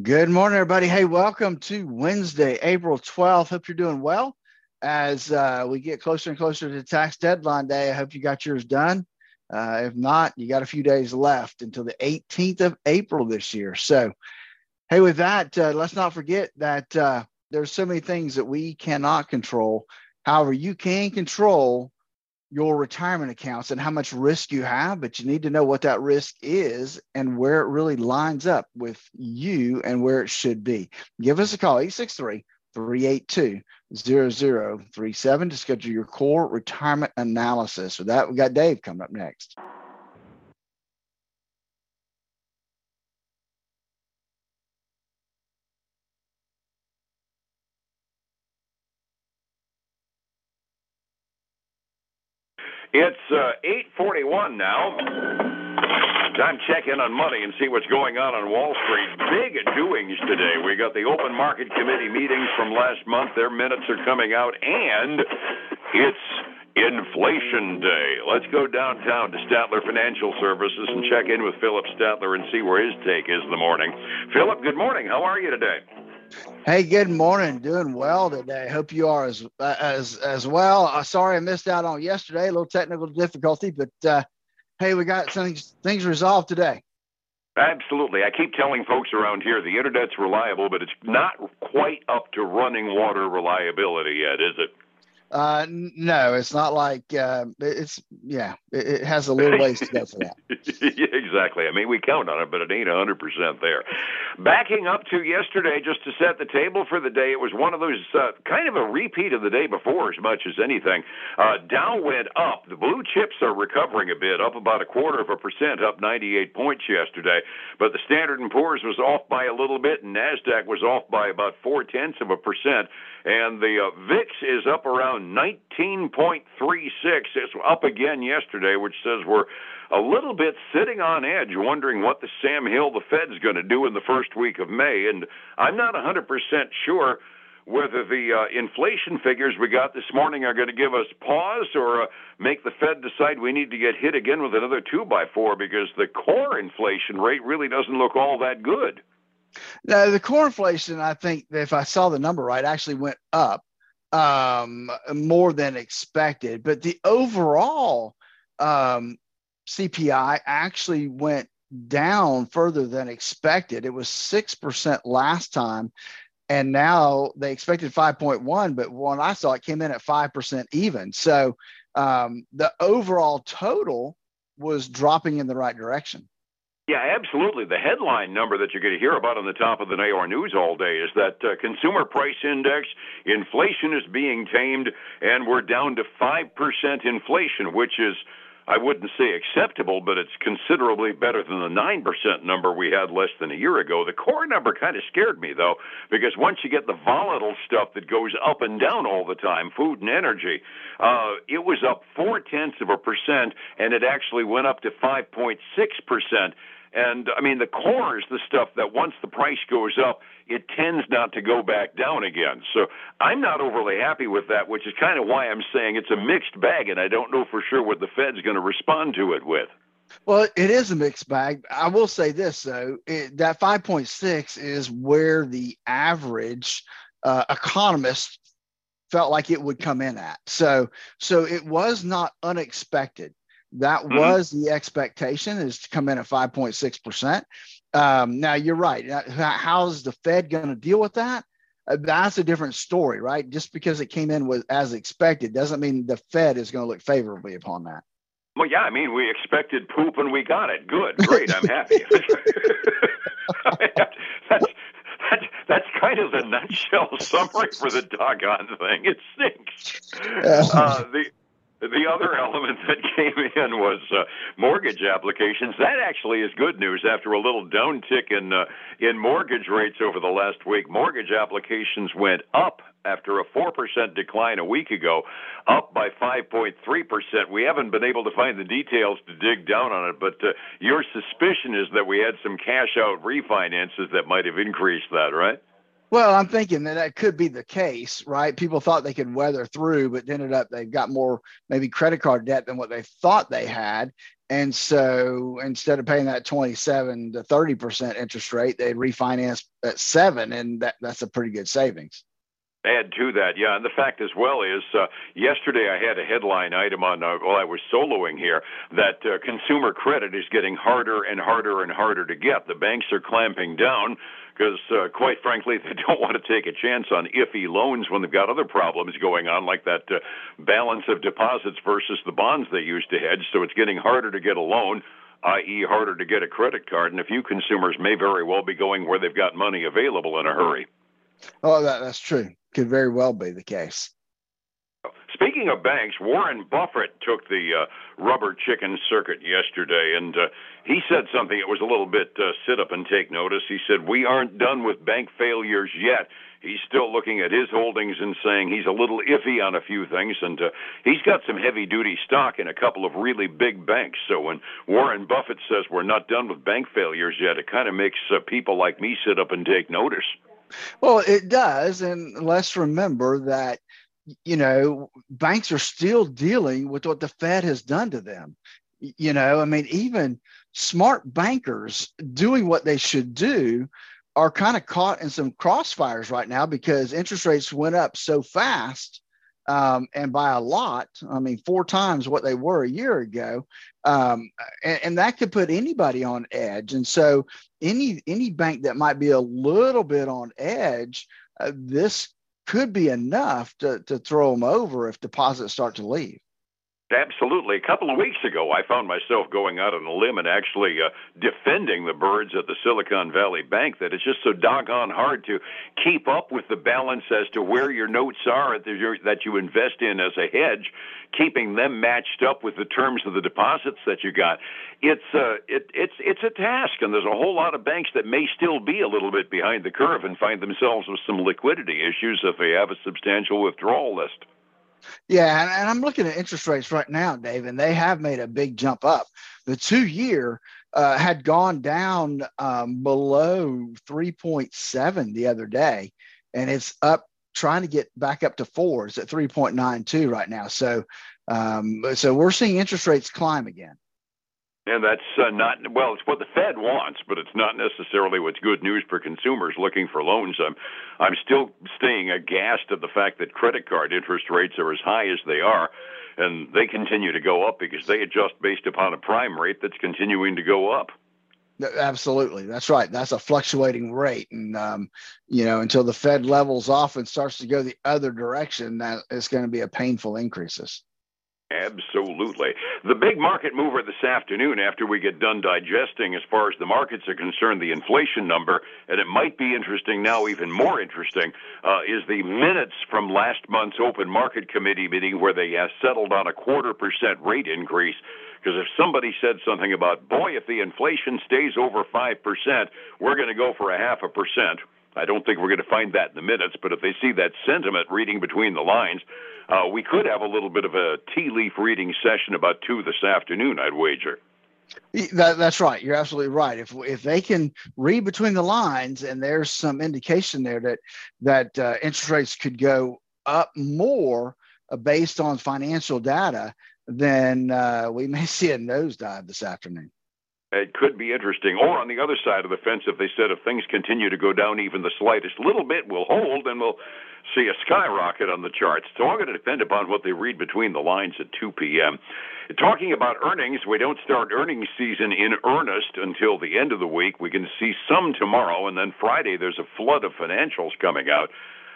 Good morning, everybody. Hey, welcome to Wednesday, April 12th. Hope you're doing well as uh, we get closer and closer to tax deadline day. I hope you got yours done. Uh, if not, you got a few days left until the 18th of April this year. So, hey, with that, uh, let's not forget that uh, there's so many things that we cannot control. However, you can control your retirement accounts and how much risk you have, but you need to know what that risk is and where it really lines up with you and where it should be. Give us a call, 863 382 0037 to schedule your core retirement analysis. With that, we got Dave coming up next. It's uh, 8:41 now. Time check in on money and see what's going on on Wall Street. Big doings today. We got the open market committee meetings from last month. Their minutes are coming out, and it's Inflation Day. Let's go downtown to Statler Financial Services and check in with Phillip Statler and see where his take is in the morning. Phillip, good morning. How are you today? Hey, good morning. Doing well today. Hope you are as as as well. Uh, sorry I missed out on yesterday. A little technical difficulty, but uh, hey, we got some things resolved today. Absolutely. I keep telling folks around here the internet's reliable, but it's not quite up to running water reliability yet, is it? Uh, no, it's not like uh, it's yeah. It, it, has a little ways to go for that. yeah, exactly. I mean, we count on it, but it ain't hundred percent there. Backing up to yesterday, just to set the table for the day, it was one of those uh, kind of a repeat of the day before, as much as anything. Uh, Dow went up. The blue chips are recovering a bit, up about a quarter of a percent, up 98 points yesterday. But the Standard and Poor's was off by a little bit, and Nasdaq was off by about four tenths of a percent and the uh, VIX is up around 19.36. It's up again yesterday, which says we're a little bit sitting on edge, wondering what the Sam Hill, the Fed's going to do in the first week of May. And I'm not 100% sure whether the uh, inflation figures we got this morning are going to give us pause or uh, make the Fed decide we need to get hit again with another two by four because the core inflation rate really doesn't look all that good. Now, the core inflation, I think, if I saw the number right, actually went up um, more than expected. But the overall um, CPI actually went down further than expected. It was 6% last time. And now they expected 5.1, but when I saw it came in at 5% even. So um, the overall total was dropping in the right direction. Yeah, absolutely. The headline number that you're going to hear about on the top of the NAR News all day is that uh, consumer price index inflation is being tamed, and we're down to 5% inflation, which is I wouldn't say acceptable, but it's considerably better than the 9% number we had less than a year ago. The core number kind of scared me, though, because once you get the volatile stuff that goes up and down all the time, food and energy, uh, it was up four tenths of a percent, and it actually went up to 5.6%. And I mean, the core is the stuff that once the price goes up, it tends not to go back down again. So I'm not overly happy with that, which is kind of why I'm saying it's a mixed bag, and I don't know for sure what the Fed's going to respond to it with. Well, it is a mixed bag. I will say this though: it, that 5.6 is where the average uh, economist felt like it would come in at. So, so it was not unexpected. That mm-hmm. was the expectation is to come in at 5.6%. Um, now you're right. How's the Fed going to deal with that? Uh, that's a different story, right? Just because it came in with as expected doesn't mean the Fed is going to look favorably upon that. Well, yeah, I mean, we expected poop and we got it. Good, great, I'm happy. that's, that's, that's kind of the nutshell summary for the doggone thing. It stinks. Uh, the the other element that came in was uh, mortgage applications. That actually is good news after a little downtick in uh, in mortgage rates over the last week. Mortgage applications went up after a 4% decline a week ago, up by 5.3%. We haven't been able to find the details to dig down on it, but uh, your suspicion is that we had some cash out refinances that might have increased that, right? Well, I'm thinking that that could be the case, right? People thought they could weather through, but ended up they've got more maybe credit card debt than what they thought they had. And so instead of paying that 27 to 30% interest rate, they'd refinance at seven, and that, that's a pretty good savings add to that, yeah. And the fact as well is, uh, yesterday I had a headline item on uh, while I was soloing here that uh, consumer credit is getting harder and harder and harder to get. The banks are clamping down because, uh, quite frankly, they don't want to take a chance on iffy loans when they've got other problems going on, like that uh, balance of deposits versus the bonds they used to hedge. So it's getting harder to get a loan i.e., harder to get a credit card, and a few consumers may very well be going where they've got money available in a hurry. Oh, that, that's true could very well be the case. Speaking of banks, Warren Buffett took the uh, rubber chicken circuit yesterday, and uh, he said something that was a little bit uh, sit up and take notice. He said, We aren't done with bank failures yet. He's still looking at his holdings and saying he's a little iffy on a few things, and uh, he's got some heavy duty stock in a couple of really big banks. So when Warren Buffett says we're not done with bank failures yet, it kind of makes uh, people like me sit up and take notice. Well, it does. And let's remember that, you know, banks are still dealing with what the Fed has done to them. You know, I mean, even smart bankers doing what they should do are kind of caught in some crossfires right now because interest rates went up so fast um, and by a lot. I mean, four times what they were a year ago, um, and, and, that could put anybody on edge. And so, any any bank that might be a little bit on edge, uh, this could be enough to to throw them over if deposits start to leave. Absolutely. A couple of weeks ago, I found myself going out on a limb and actually uh, defending the birds at the Silicon Valley Bank that it's just so doggone hard to keep up with the balance as to where your notes are that you invest in as a hedge, keeping them matched up with the terms of the deposits that you got. It's uh, it, it's it's a task, and there's a whole lot of banks that may still be a little bit behind the curve and find themselves with some liquidity issues if they have a substantial withdrawal list. Yeah, and, and, I'm looking at interest rates right now, Dave, and they have made a big jump up. The two year uh, had gone down um, below 3.7 the other day, and it's up trying to get back up to four. It's at 3.92 right now. So, um, so we're seeing interest rates climb again. And that's uh, not well. It's what the Fed wants, but it's not necessarily what's good news for consumers looking for loans. I'm, I'm still staying aghast at the fact that credit card interest rates are as high as they are, and they continue to go up because they adjust based upon a prime rate that's continuing to go up. Absolutely, that's right. That's a fluctuating rate, and um, you know until the Fed levels off and starts to go the other direction, that is going to be a painful increases. Absolutely. The big market mover this afternoon, after we get done digesting as far as the markets are concerned, the inflation number, and it might be interesting now, even more interesting, uh, is the minutes from last month's open market committee meeting where they uh, settled on a quarter percent rate increase. Because if somebody said something about, boy, if the inflation stays over 5%, we're going to go for a half a percent. I don't think we're going to find that in the minutes, but if they see that sentiment reading between the lines, uh, we could have a little bit of a tea leaf reading session about two this afternoon, I'd wager. That, that's right. You're absolutely right. If if they can read between the lines and there's some indication there that that uh, interest rates could go up more uh, based on financial data, then uh, we may see a nosedive this afternoon. It could be interesting. Or on the other side of the fence, if they said if things continue to go down even the slightest little bit, we'll hold and we'll see a skyrocket on the charts. So I'm going to depend upon what they read between the lines at 2 p.m. Talking about earnings, we don't start earnings season in earnest until the end of the week. We can see some tomorrow, and then Friday there's a flood of financials coming out.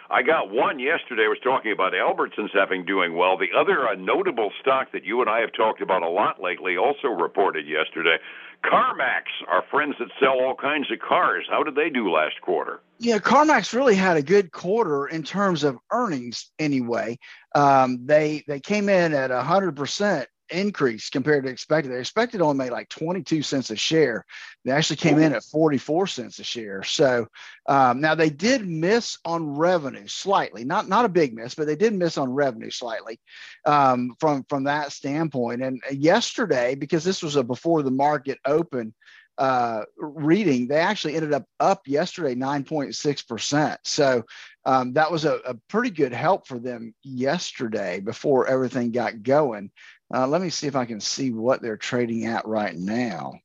I got one yesterday. I was talking about Albertsons having doing well. The other notable stock that you and I have talked about a lot lately also reported yesterday. CarMax, our friends that sell all kinds of cars. How did they do last quarter? Yeah, CarMax really had a good quarter in terms of earnings. Anyway, um, they they came in at hundred percent increase compared to expected. They expected only made like 22 cents a share. They actually came in at 44 cents a share. So um, now they did miss on revenue slightly, not not a big miss, but they did miss on revenue slightly um, from from that standpoint. And yesterday, because this was a before the market open uh, reading, they actually ended up up yesterday 9.6%. So um, that was a, a, pretty good help for them yesterday before everything got going. Uh, let me see if I can see what they're trading at right now.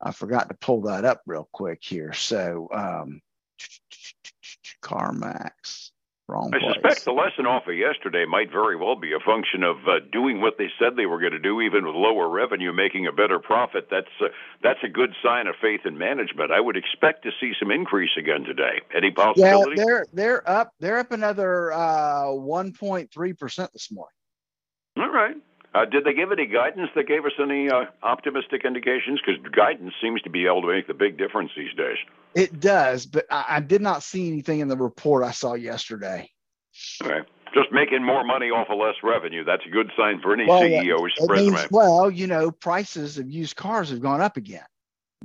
I forgot to pull that up real quick here. So, um, CarMax. Wrong I suspect the lesson off of yesterday might very well be a function of uh, doing what they said they were going to do, even with lower revenue, making a better profit. That's uh, that's a good sign of faith in management. I would expect to see some increase again today. Any possibility? Yeah, they're they're up. They're up another uh, one point three percent this morning. All right. Uh, did they give any guidance that gave us any uh, optimistic indications? Because guidance seems to be able to make the big difference these days. It does, but I, I did not see anything in the report I saw yesterday. Okay. Just making more money off of less revenue. That's a good sign for any well, CEO's resume. Means, well, you know, prices of used cars have gone up again.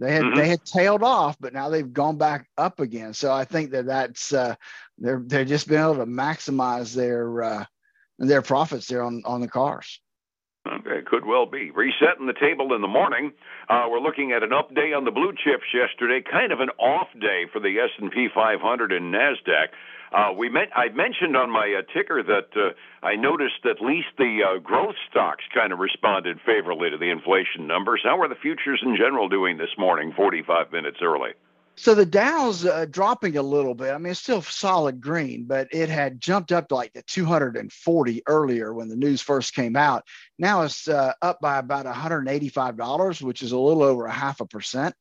They had mm-hmm. they had tailed off, but now they've gone back up again. So I think that that's uh, they're they're just been able to maximize their uh, their profits there on on the cars. Okay, could well be. Resetting the table in the morning. Uh, we're looking at an up day on the blue chips yesterday, kind of an off day for the S&P 500 and Nasdaq. Uh, we met, I mentioned on my uh, ticker that uh, I noticed at least the uh, growth stocks kind of responded favorably to the inflation numbers. How are the futures in general doing this morning, 45 minutes early? So the Dow's uh, dropping a little bit. I mean, it's still solid green, but it had jumped up to like the 240 earlier when the news first came out. Now it's uh, up by about $185, which is a little over a half a percent.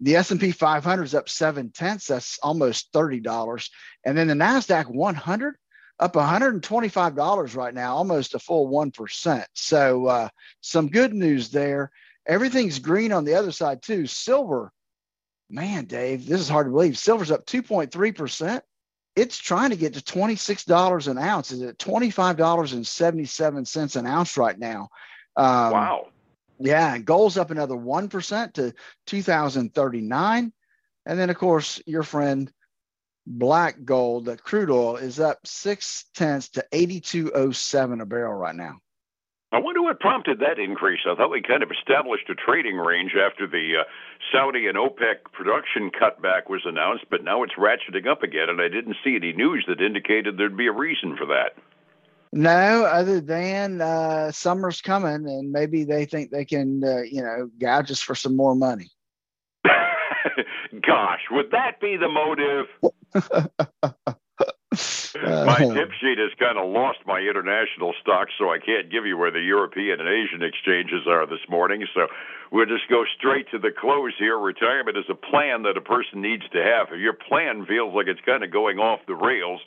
The S&P 500 is up seven tenths. That's almost $30. And then the NASDAQ 100 up $125 right now, almost a full 1%. So uh, some good news there. Everything's green on the other side too. Silver man, Dave, this is hard to believe. Silver's up 2.3%. It's trying to get to $26 an ounce. Is it $25.77 an ounce right now? Um, wow. Yeah, and gold's up another 1% to 2039. And then, of course, your friend black gold, the crude oil, is up six tenths to 8207 a barrel right now. I wonder what prompted that increase. I thought we kind of established a trading range after the uh, Saudi and OPEC production cutback was announced, but now it's ratcheting up again, and I didn't see any news that indicated there'd be a reason for that. No, other than uh, summer's coming, and maybe they think they can, uh, you know, gouge us for some more money. Gosh, would that be the motive? my uh, tip sheet has kind of lost my international stocks, so I can't give you where the European and Asian exchanges are this morning. So we'll just go straight to the close here. Retirement is a plan that a person needs to have. If your plan feels like it's kind of going off the rails,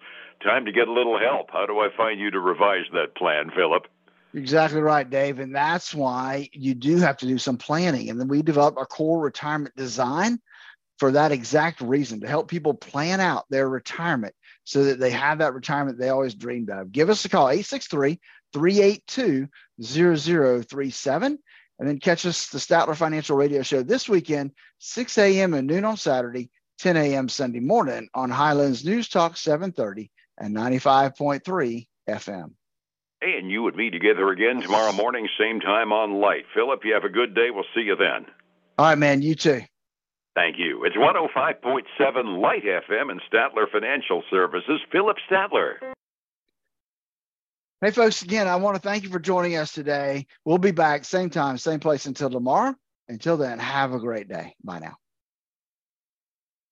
time to get a little help. How do I find you to revise that plan, Phillip? Exactly right, Dave. And that's why you do have to do some planning. And then we develop our core retirement design for that exact reason to help people plan out their retirement so that they have that retirement they always dreamed of. Give us a call, 863 382 0037. And then catch us the Statler Financial Radio Show this weekend, 6 a.m. and noon on Saturday, 10 a.m. Sunday morning on Highlands News Talk 730 and 95.3 FM. Hey, and you and me together again tomorrow morning, same time on Light. Phillip, you have a good day. We'll see you then. All right, man. You too. Thank you. It's 105.7 Light FM and Statler Financial Services. Phillip Statler. Hey, folks, again, I want to thank you for joining us today. We'll be back same time, same place until tomorrow. Until then, have a great day. Bye now.